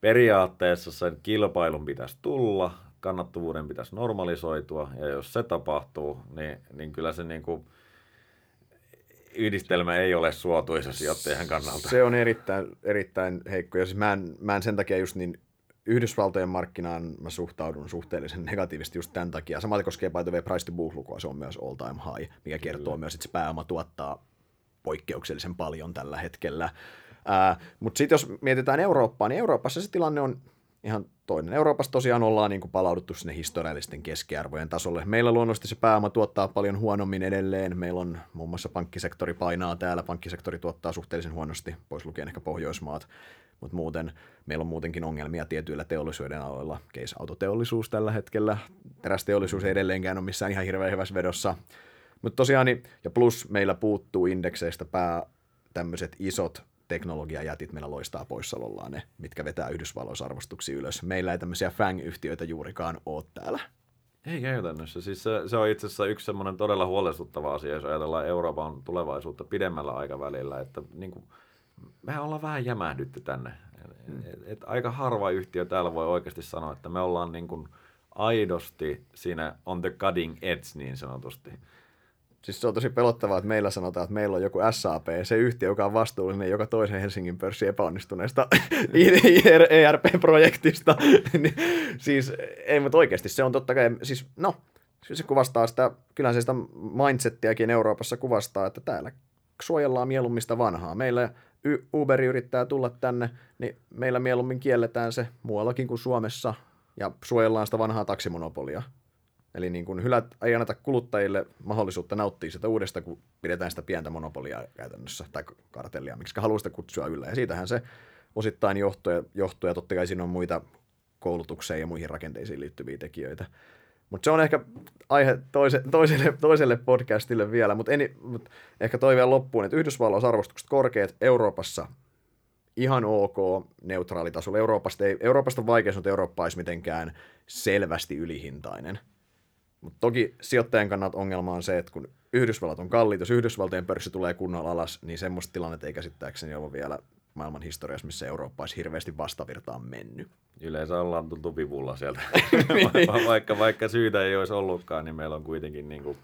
periaatteessa sen kilpailun pitäisi tulla, kannattavuuden pitäisi normalisoitua ja jos se tapahtuu, niin, niin kyllä se niin kuin, yhdistelmä ei ole suotuisa sijoittajan kannalta. Se on erittäin, erittäin heikko. Ja siis mä en, mä en sen takia just niin Yhdysvaltojen markkinaan mä suhtaudun suhteellisen negatiivisesti just tämän takia. Samalla koskee by the way price to book lukua, se on myös all time high, mikä kertoo Kyllä. myös, että se pääoma tuottaa poikkeuksellisen paljon tällä hetkellä. Mutta sitten jos mietitään Eurooppaa, niin Euroopassa se tilanne on ihan toinen. Euroopassa tosiaan ollaan niin kuin palauduttu sinne historiallisten keskiarvojen tasolle. Meillä luonnollisesti se pääoma tuottaa paljon huonommin edelleen. Meillä on muun muassa pankkisektori painaa täällä. Pankkisektori tuottaa suhteellisen huonosti, pois lukien ehkä Pohjoismaat. Mutta muuten meillä on muutenkin ongelmia tietyillä teollisuuden aloilla. Case autoteollisuus tällä hetkellä. Terästeollisuus ei edelleenkään ole missään ihan hirveän hyvässä vedossa. Mutta tosiaan, ja plus meillä puuttuu indekseistä pää tämmöiset isot teknologiajätit meillä loistaa poissaolollaan ne, mitkä vetää Yhdysvalloissa arvostuksia ylös. Meillä ei tämmöisiä FANG-yhtiöitä juurikaan ole täällä. Ei käytännössä. Siis se, se on itse asiassa yksi semmoinen todella huolestuttava asia, jos ajatellaan Euroopan tulevaisuutta pidemmällä aikavälillä, että niin kuin, mehän ollaan vähän jämähdytty tänne. Mm. Et, et aika harva yhtiö täällä voi oikeasti sanoa, että me ollaan niin kuin aidosti siinä on the cutting edge niin sanotusti. Siis se on tosi pelottavaa, että meillä sanotaan, että meillä on joku SAP, se yhtiö, joka on vastuullinen joka toisen Helsingin pörssin epäonnistuneesta [laughs] ERP-projektista. [laughs] Niin, siis ei, mutta oikeasti se on totta kai, siis no, se kuvastaa sitä, kyllähän se sitä mindsettiäkin Euroopassa kuvastaa, että täällä suojellaan mielummista vanhaa. Meillä Uber yrittää tulla tänne, niin meillä mieluummin kielletään se muuallakin kuin Suomessa ja suojellaan sitä vanhaa taksimonopolia. Eli niin kuin hylät, ei anneta kuluttajille mahdollisuutta nauttia sitä uudesta, kun pidetään sitä pientä monopolia käytännössä, tai kartellia, miksi haluaa sitä kutsua yllä. Ja siitähän se osittain johtuu, ja, johtuu, ja totta kai siinä on muita koulutukseen ja muihin rakenteisiin liittyviä tekijöitä. Mutta se on ehkä aihe toise, toiselle, toiselle podcastille vielä, mutta mut ehkä toi vielä loppuun, että Yhdysvalloissa arvostukset korkeat, Euroopassa ihan ok neutraalitasolla. Euroopasta, ei, Euroopasta on vaikea sanoa, että Eurooppa olisi mitenkään selvästi ylihintainen – mutta toki sijoittajan kannalta ongelma on se, että kun Yhdysvallat on kalliit, jos Yhdysvaltojen pörssi tulee kunnolla alas, niin semmoista tilannetta ei käsittääkseni ole vielä maailman historiassa, missä Eurooppa olisi hirveästi vastavirtaan mennyt. Yleensä ollaan tultu vivulla sieltä. [laughs] vaikka, vaikka syytä ei olisi ollutkaan, niin meillä on kuitenkin niin kuin,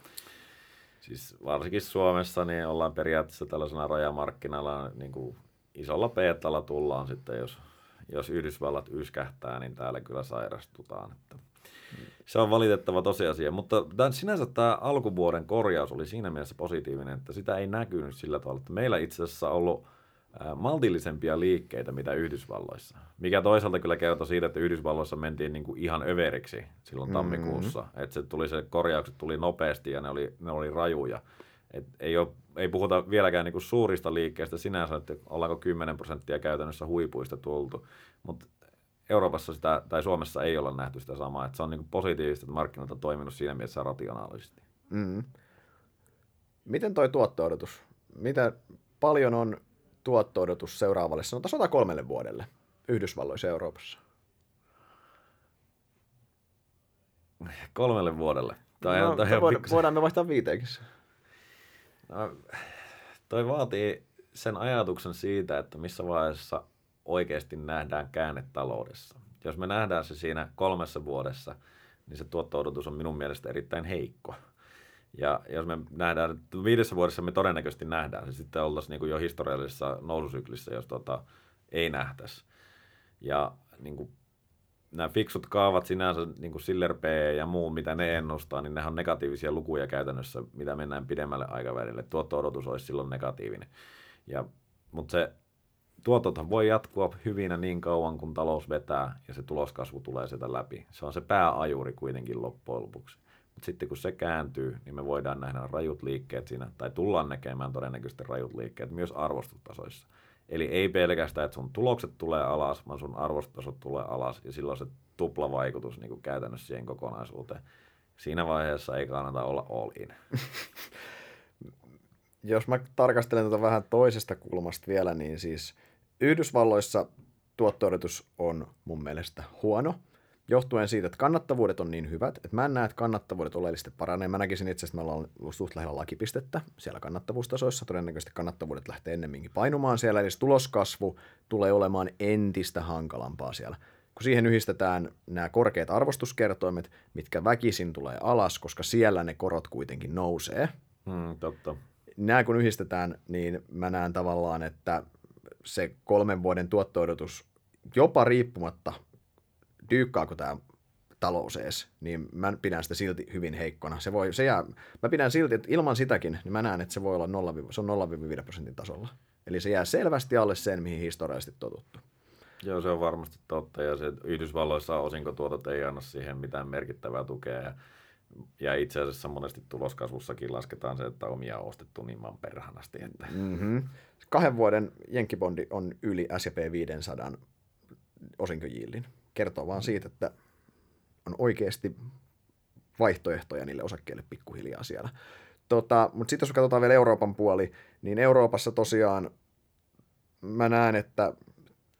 siis varsinkin Suomessa niin ollaan periaatteessa tällaisena rajamarkkinalla niin kuin isolla peetalla tullaan sitten, jos, jos Yhdysvallat yskähtää, niin täällä kyllä sairastutaan. Että se on valitettava tosiasia, mutta tämän, sinänsä tämä alkuvuoden korjaus oli siinä mielessä positiivinen, että sitä ei näkynyt sillä tavalla, että meillä itse asiassa on ollut maltillisempia liikkeitä mitä Yhdysvalloissa. Mikä toisaalta kyllä kertoo siitä, että Yhdysvalloissa mentiin niin kuin ihan överiksi silloin mm-hmm. tammikuussa. Mm-hmm. Että se, tuli, se korjaukset tuli nopeasti ja ne oli, ne oli rajuja. Et ei, ole, ei puhuta vieläkään niin kuin suurista liikkeistä sinänsä, että ollaanko 10 prosenttia käytännössä huipuista tultu. Mutta Euroopassa sitä, tai Suomessa ei olla nähty sitä samaa. Että se on niin positiivista, että markkinat on toiminut siinä mielessä rationaalisesti. Mm. Miten toi tuotto-odotus? Mitä paljon on tuotto-odotus seuraavalle, sanotaan 103 vuodelle Yhdysvalloissa Euroopassa? Kolmelle vuodelle. Tai no, tai voidaan, voidaan me vaihtaa viiteenkin. No, toi vaatii sen ajatuksen siitä, että missä vaiheessa oikeasti nähdään käänne taloudessa. Jos me nähdään se siinä kolmessa vuodessa, niin se tuotto-odotus on minun mielestä erittäin heikko. Ja jos me nähdään, viidessä vuodessa me todennäköisesti nähdään se, sitten oltaisiin niin jo historiallisessa noususyklissä, jos tota, ei nähtäisi. Ja niin kuin, nämä fiksut kaavat sinänsä, niin kuin Siller P ja muu, mitä ne ennustaa, niin ne on negatiivisia lukuja käytännössä, mitä mennään pidemmälle aikavälille. Tuotto-odotus olisi silloin negatiivinen. Ja, mutta se tuotothan voi jatkua hyvinä niin kauan, kun talous vetää ja se tuloskasvu tulee sieltä läpi. Se on se pääajuri kuitenkin loppujen lopuksi. Mutta sitten kun se kääntyy, niin me voidaan nähdä rajut liikkeet siinä, tai tullaan näkemään todennäköisesti rajut liikkeet myös arvostustasoissa. Eli ei pelkästään, että sun tulokset tulee alas, vaan sun arvostustasot tulee alas, ja silloin se tuplavaikutus niin kuin käytännössä siihen kokonaisuuteen. Siinä vaiheessa ei kannata olla all in. [laughs] Jos mä tarkastelen tätä vähän toisesta kulmasta vielä, niin siis – Yhdysvalloissa tuotto on mun mielestä huono. johtuen siitä, että kannattavuudet on niin hyvät, että mä en näe, että kannattavuudet oleellisesti paranee. Mä näkisin itse asiassa, että me ollaan suht lähellä lakipistettä siellä kannattavuustasoissa. Todennäköisesti kannattavuudet lähtee ennemminkin painumaan siellä, eli tuloskasvu tulee olemaan entistä hankalampaa siellä. Kun siihen yhdistetään nämä korkeat arvostuskertoimet, mitkä väkisin tulee alas, koska siellä ne korot kuitenkin nousee. Hmm, totta. Nämä kun yhdistetään, niin mä näen tavallaan, että se kolmen vuoden tuotto-odotus jopa riippumatta dyykkaako tämä talous edes, niin mä pidän sitä silti hyvin heikkona. Se voi, se jää, mä pidän silti, että ilman sitäkin, niin mä näen, että se voi olla 0, se on 0-5 prosentin tasolla. Eli se jää selvästi alle sen, mihin historiallisesti totuttu. Joo, se on varmasti totta. Ja se Yhdysvalloissa osinkotuotot ei anna siihen mitään merkittävää tukea. Ja, ja itse asiassa monesti tuloskasvussakin lasketaan se, että omia on ostettu niin maan perhanasti. Että... Mm-hmm. Kahden vuoden jenkkibondi on yli S&P 500 osinkojillin kertoo vaan siitä, että on oikeasti vaihtoehtoja niille osakkeille pikkuhiljaa siellä. Tota, mutta sitten jos katsotaan vielä Euroopan puoli, niin Euroopassa tosiaan mä näen, että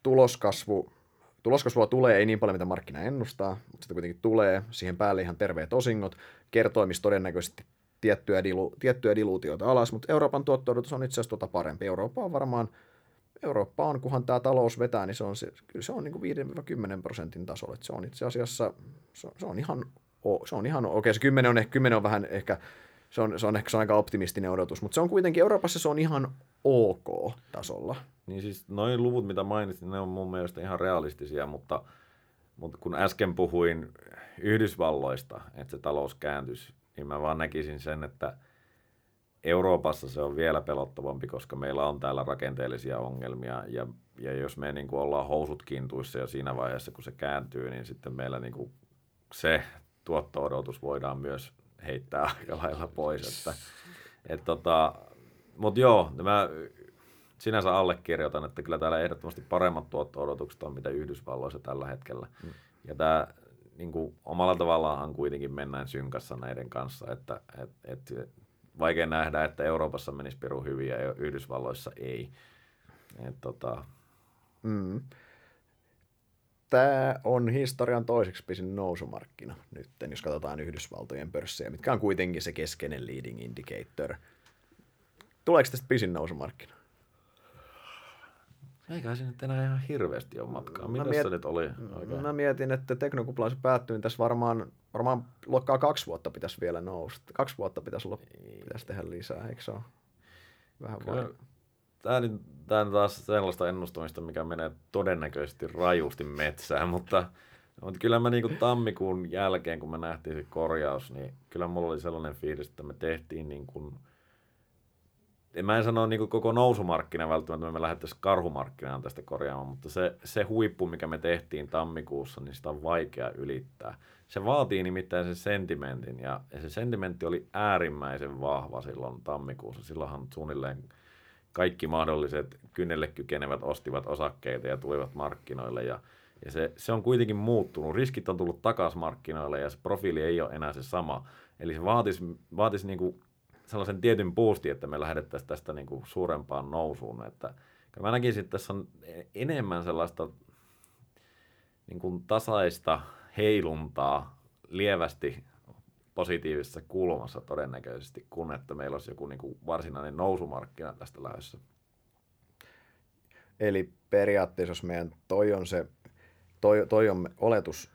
tuloskasvu, tuloskasvua tulee, ei niin paljon mitä markkina ennustaa, mutta sitä kuitenkin tulee. Siihen päälle ihan terveet osingot, kertoimista todennäköisesti tiettyä, dilu, tiettyä diluutioita alas, mutta Euroopan tuotto on itse asiassa tuota parempi. Eurooppa on varmaan Eurooppa on, kunhan tämä talous vetää, niin se on, se, kyllä se on niin 5-10 prosentin tasolla. se on itse asiassa, se on, se on ihan, se on ihan okei, okay, se 10 on, 10 on vähän ehkä, se on, se on ehkä se on aika optimistinen odotus, mutta se on kuitenkin, Euroopassa se on ihan ok tasolla. Niin siis noin luvut, mitä mainitsin, ne on mun mielestä ihan realistisia, mutta, mutta kun äsken puhuin Yhdysvalloista, että se talous kääntyisi, niin mä vaan näkisin sen, että – Euroopassa se on vielä pelottavampi, koska meillä on täällä rakenteellisia ongelmia ja, ja jos me niin kuin ollaan housut kintuissa ja siinä vaiheessa kun se kääntyy, niin sitten meillä niin kuin se tuotto-odotus voidaan myös heittää aika lailla pois. Että, et tota, Mutta joo, mä sinänsä allekirjoitan, että kyllä täällä ehdottomasti paremmat tuotto-odotukset on mitä Yhdysvalloissa tällä hetkellä. Mm. Ja tämä niin kuin, omalla tavallaan kuitenkin mennään synkassa näiden kanssa, että et, et, vaikea nähdä, että Euroopassa menisi peru hyvin ja Yhdysvalloissa ei. Et, tota... mm. Tämä on historian toiseksi pisin nousumarkkina nyt, jos katsotaan Yhdysvaltojen pörssejä, mitkä on kuitenkin se keskeinen leading indicator. Tuleeko tästä pisin nousumarkkina? Eikä se nyt enää ihan hirveästi ole matkaa. Mitä miet... nyt oli? Oikein? Mä mietin, että teknokuplaan se päättyy, niin tässä varmaan, varmaan luokkaa kaksi vuotta pitäisi vielä nousta. Kaksi vuotta pitäisi, olla, pitäisi tehdä lisää, eikö se ole? Vähän Kyllä. Tämä, tämä on taas sellaista ennustamista, mikä menee todennäköisesti rajusti metsään, mutta, mutta kyllä mä niin kuin tammikuun jälkeen, kun me nähtiin se korjaus, niin kyllä mulla oli sellainen fiilis, että me tehtiin niin kuin – en mä en sano niin koko nousumarkkina välttämättä, me lähdettäisiin karhumarkkinaan tästä korjaamaan, mutta se, se huippu, mikä me tehtiin tammikuussa, niin sitä on vaikea ylittää. Se vaatii nimittäin sen sentimentin, ja, ja se sentimentti oli äärimmäisen vahva silloin tammikuussa. Silloinhan suunnilleen kaikki mahdolliset kynnelle kykenevät ostivat osakkeita ja tulivat markkinoille, ja, ja se, se on kuitenkin muuttunut. Riskit on tullut takaisin markkinoille, ja se profiili ei ole enää se sama. Eli se vaatisi, vaatisi niin kuin sellaisen tietyn boostin, että me lähdettäisiin tästä niin kuin suurempaan nousuun. Että, mä näkisin, että tässä on enemmän sellaista niin kuin tasaista heiluntaa lievästi positiivisessa kulmassa todennäköisesti, kun että meillä olisi joku niin kuin varsinainen nousumarkkina tästä lähdössä. Eli periaatteessa, jos meidän toi on se, toi, toi on oletus,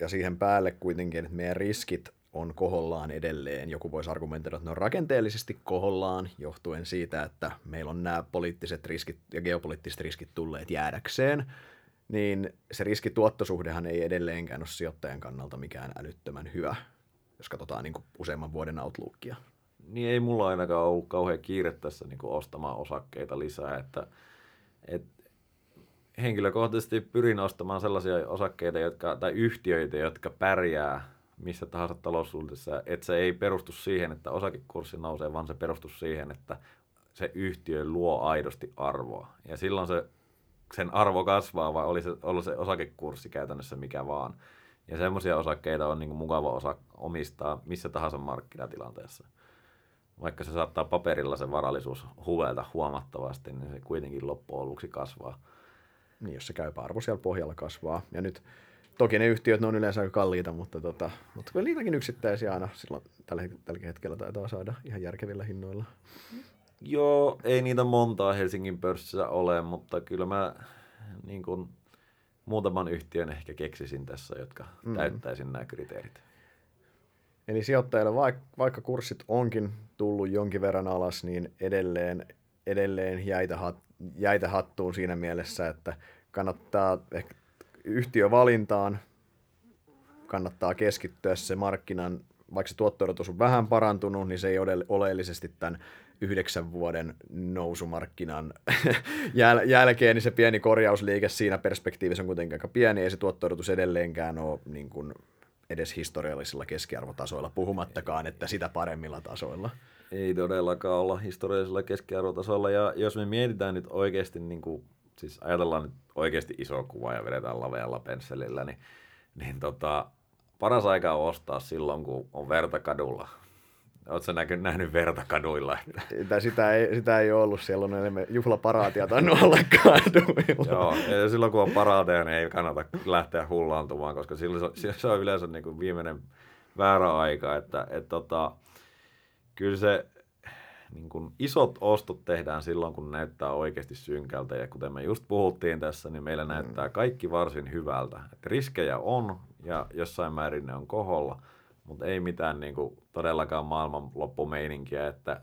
ja siihen päälle kuitenkin, että meidän riskit on kohollaan edelleen. Joku voisi argumentoida, että ne on rakenteellisesti kohollaan johtuen siitä, että meillä on nämä poliittiset riskit ja geopoliittiset riskit tulleet jäädäkseen, niin se riskituottosuhdehan ei edelleenkään ole sijoittajan kannalta mikään älyttömän hyvä, jos katsotaan niin kuin useamman vuoden outlookia. Niin ei mulla ainakaan ollut kauhean kiire tässä niin kuin ostamaan osakkeita lisää, että, että henkilökohtaisesti pyrin ostamaan sellaisia osakkeita jotka, tai yhtiöitä, jotka pärjää missä tahansa taloussuunnitelmassa, että se ei perustu siihen, että osakekurssi nousee, vaan se perustuu siihen, että se yhtiö luo aidosti arvoa. Ja silloin se, sen arvo kasvaa, vai oli se, ollut se osakekurssi käytännössä mikä vaan. Ja semmoisia osakkeita on niin kuin mukava osa omistaa missä tahansa markkinatilanteessa. Vaikka se saattaa paperilla se varallisuus huvelta huomattavasti, niin se kuitenkin loppujen lopuksi kasvaa. Niin, jos se käypä arvo siellä pohjalla kasvaa. Ja nyt Toki ne yhtiöt ne on yleensä aika kalliita, mutta, tota, mutta kyllä niitäkin yksittäisiä aina silloin tällä, tällä hetkellä taitaa saada ihan järkevillä hinnoilla. Joo, ei niitä montaa Helsingin pörssissä ole, mutta kyllä mä niin kuin, muutaman yhtiön ehkä keksisin tässä, jotka mm. täyttäisin nämä kriteerit. Eli sijoittajille, vaikka, vaikka kurssit onkin tullut jonkin verran alas, niin edelleen, edelleen jäitä, hat, jäitä hattuun siinä mielessä, että kannattaa ehkä yhtiövalintaan, kannattaa keskittyä se markkinan, vaikka se tuotto on vähän parantunut, niin se ei ole oleellisesti tämän yhdeksän vuoden nousumarkkinan [laughs] jäl- jälkeen, niin se pieni korjausliike siinä perspektiivissä on kuitenkin aika pieni, ei se tuotto edelleenkään ole niin kuin edes historiallisilla keskiarvotasoilla, puhumattakaan, että sitä paremmilla tasoilla. Ei todellakaan olla historiallisilla keskiarvotasoilla, ja jos me mietitään nyt oikeasti, niin kuin, siis ajatellaan nyt oikeasti iso kuva ja vedetään lavealla pensselillä, niin, niin tota, paras aika on ostaa silloin, kun on verta kadulla. Oletko näky, nähnyt verta kaduilla? Sitä, sitä, ei, sitä ei ollut, siellä on enemmän juhlaparaatia tainnut [laughs] olla kaduilla. Joo, ja silloin kun on paraateja, niin ei kannata lähteä hullaantumaan, koska silloin se, se on yleensä niin kuin viimeinen väärä aika. Että, et, tota, kyllä se niin kuin isot ostot tehdään silloin, kun näyttää oikeasti synkältä. Ja kuten me just puhuttiin tässä, niin meillä mm. näyttää kaikki varsin hyvältä. Et riskejä on ja jossain määrin ne on koholla – mutta ei mitään niin kuin, todellakaan maailmanloppumeininkiä, että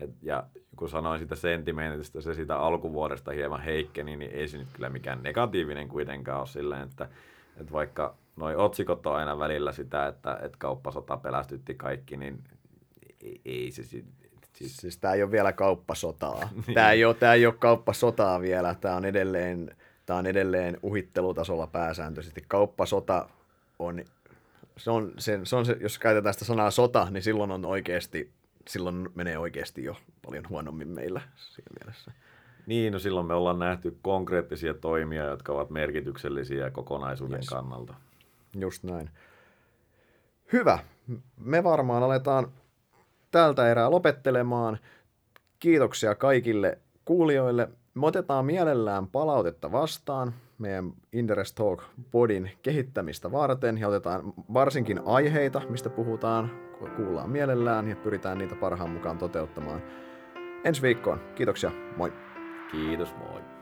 et, ja kun sanoin sitä sentimentistä, se sitä alkuvuodesta hieman heikkeni, niin ei se nyt kyllä mikään negatiivinen kuitenkaan ole silleen, että, että vaikka noi otsikot on aina välillä sitä, että, että kauppasota pelästytti kaikki, niin ei, ei se siis... Siis tämä ei ole vielä kauppasotaa. [laughs] niin. Tämä ei ole, tämä ei ole kauppasotaa vielä, tämä on edelleen, tämä on edelleen uhittelutasolla pääsääntöisesti. Kauppasota on se on, se, se on se, jos käytetään sitä sanaa sota, niin silloin on oikeasti, silloin menee oikeasti jo paljon huonommin meillä siinä mielessä. Niin, no silloin me ollaan nähty konkreettisia toimia, jotka ovat merkityksellisiä kokonaisuuden yes. kannalta. Just näin. Hyvä. Me varmaan aletaan tältä erää lopettelemaan. Kiitoksia kaikille kuulijoille. Me otetaan mielellään palautetta vastaan meidän Interest Talk podin kehittämistä varten ja otetaan varsinkin aiheita, mistä puhutaan, kuullaan mielellään ja pyritään niitä parhaan mukaan toteuttamaan. Ensi viikkoon. Kiitoksia. Moi. Kiitos, moi.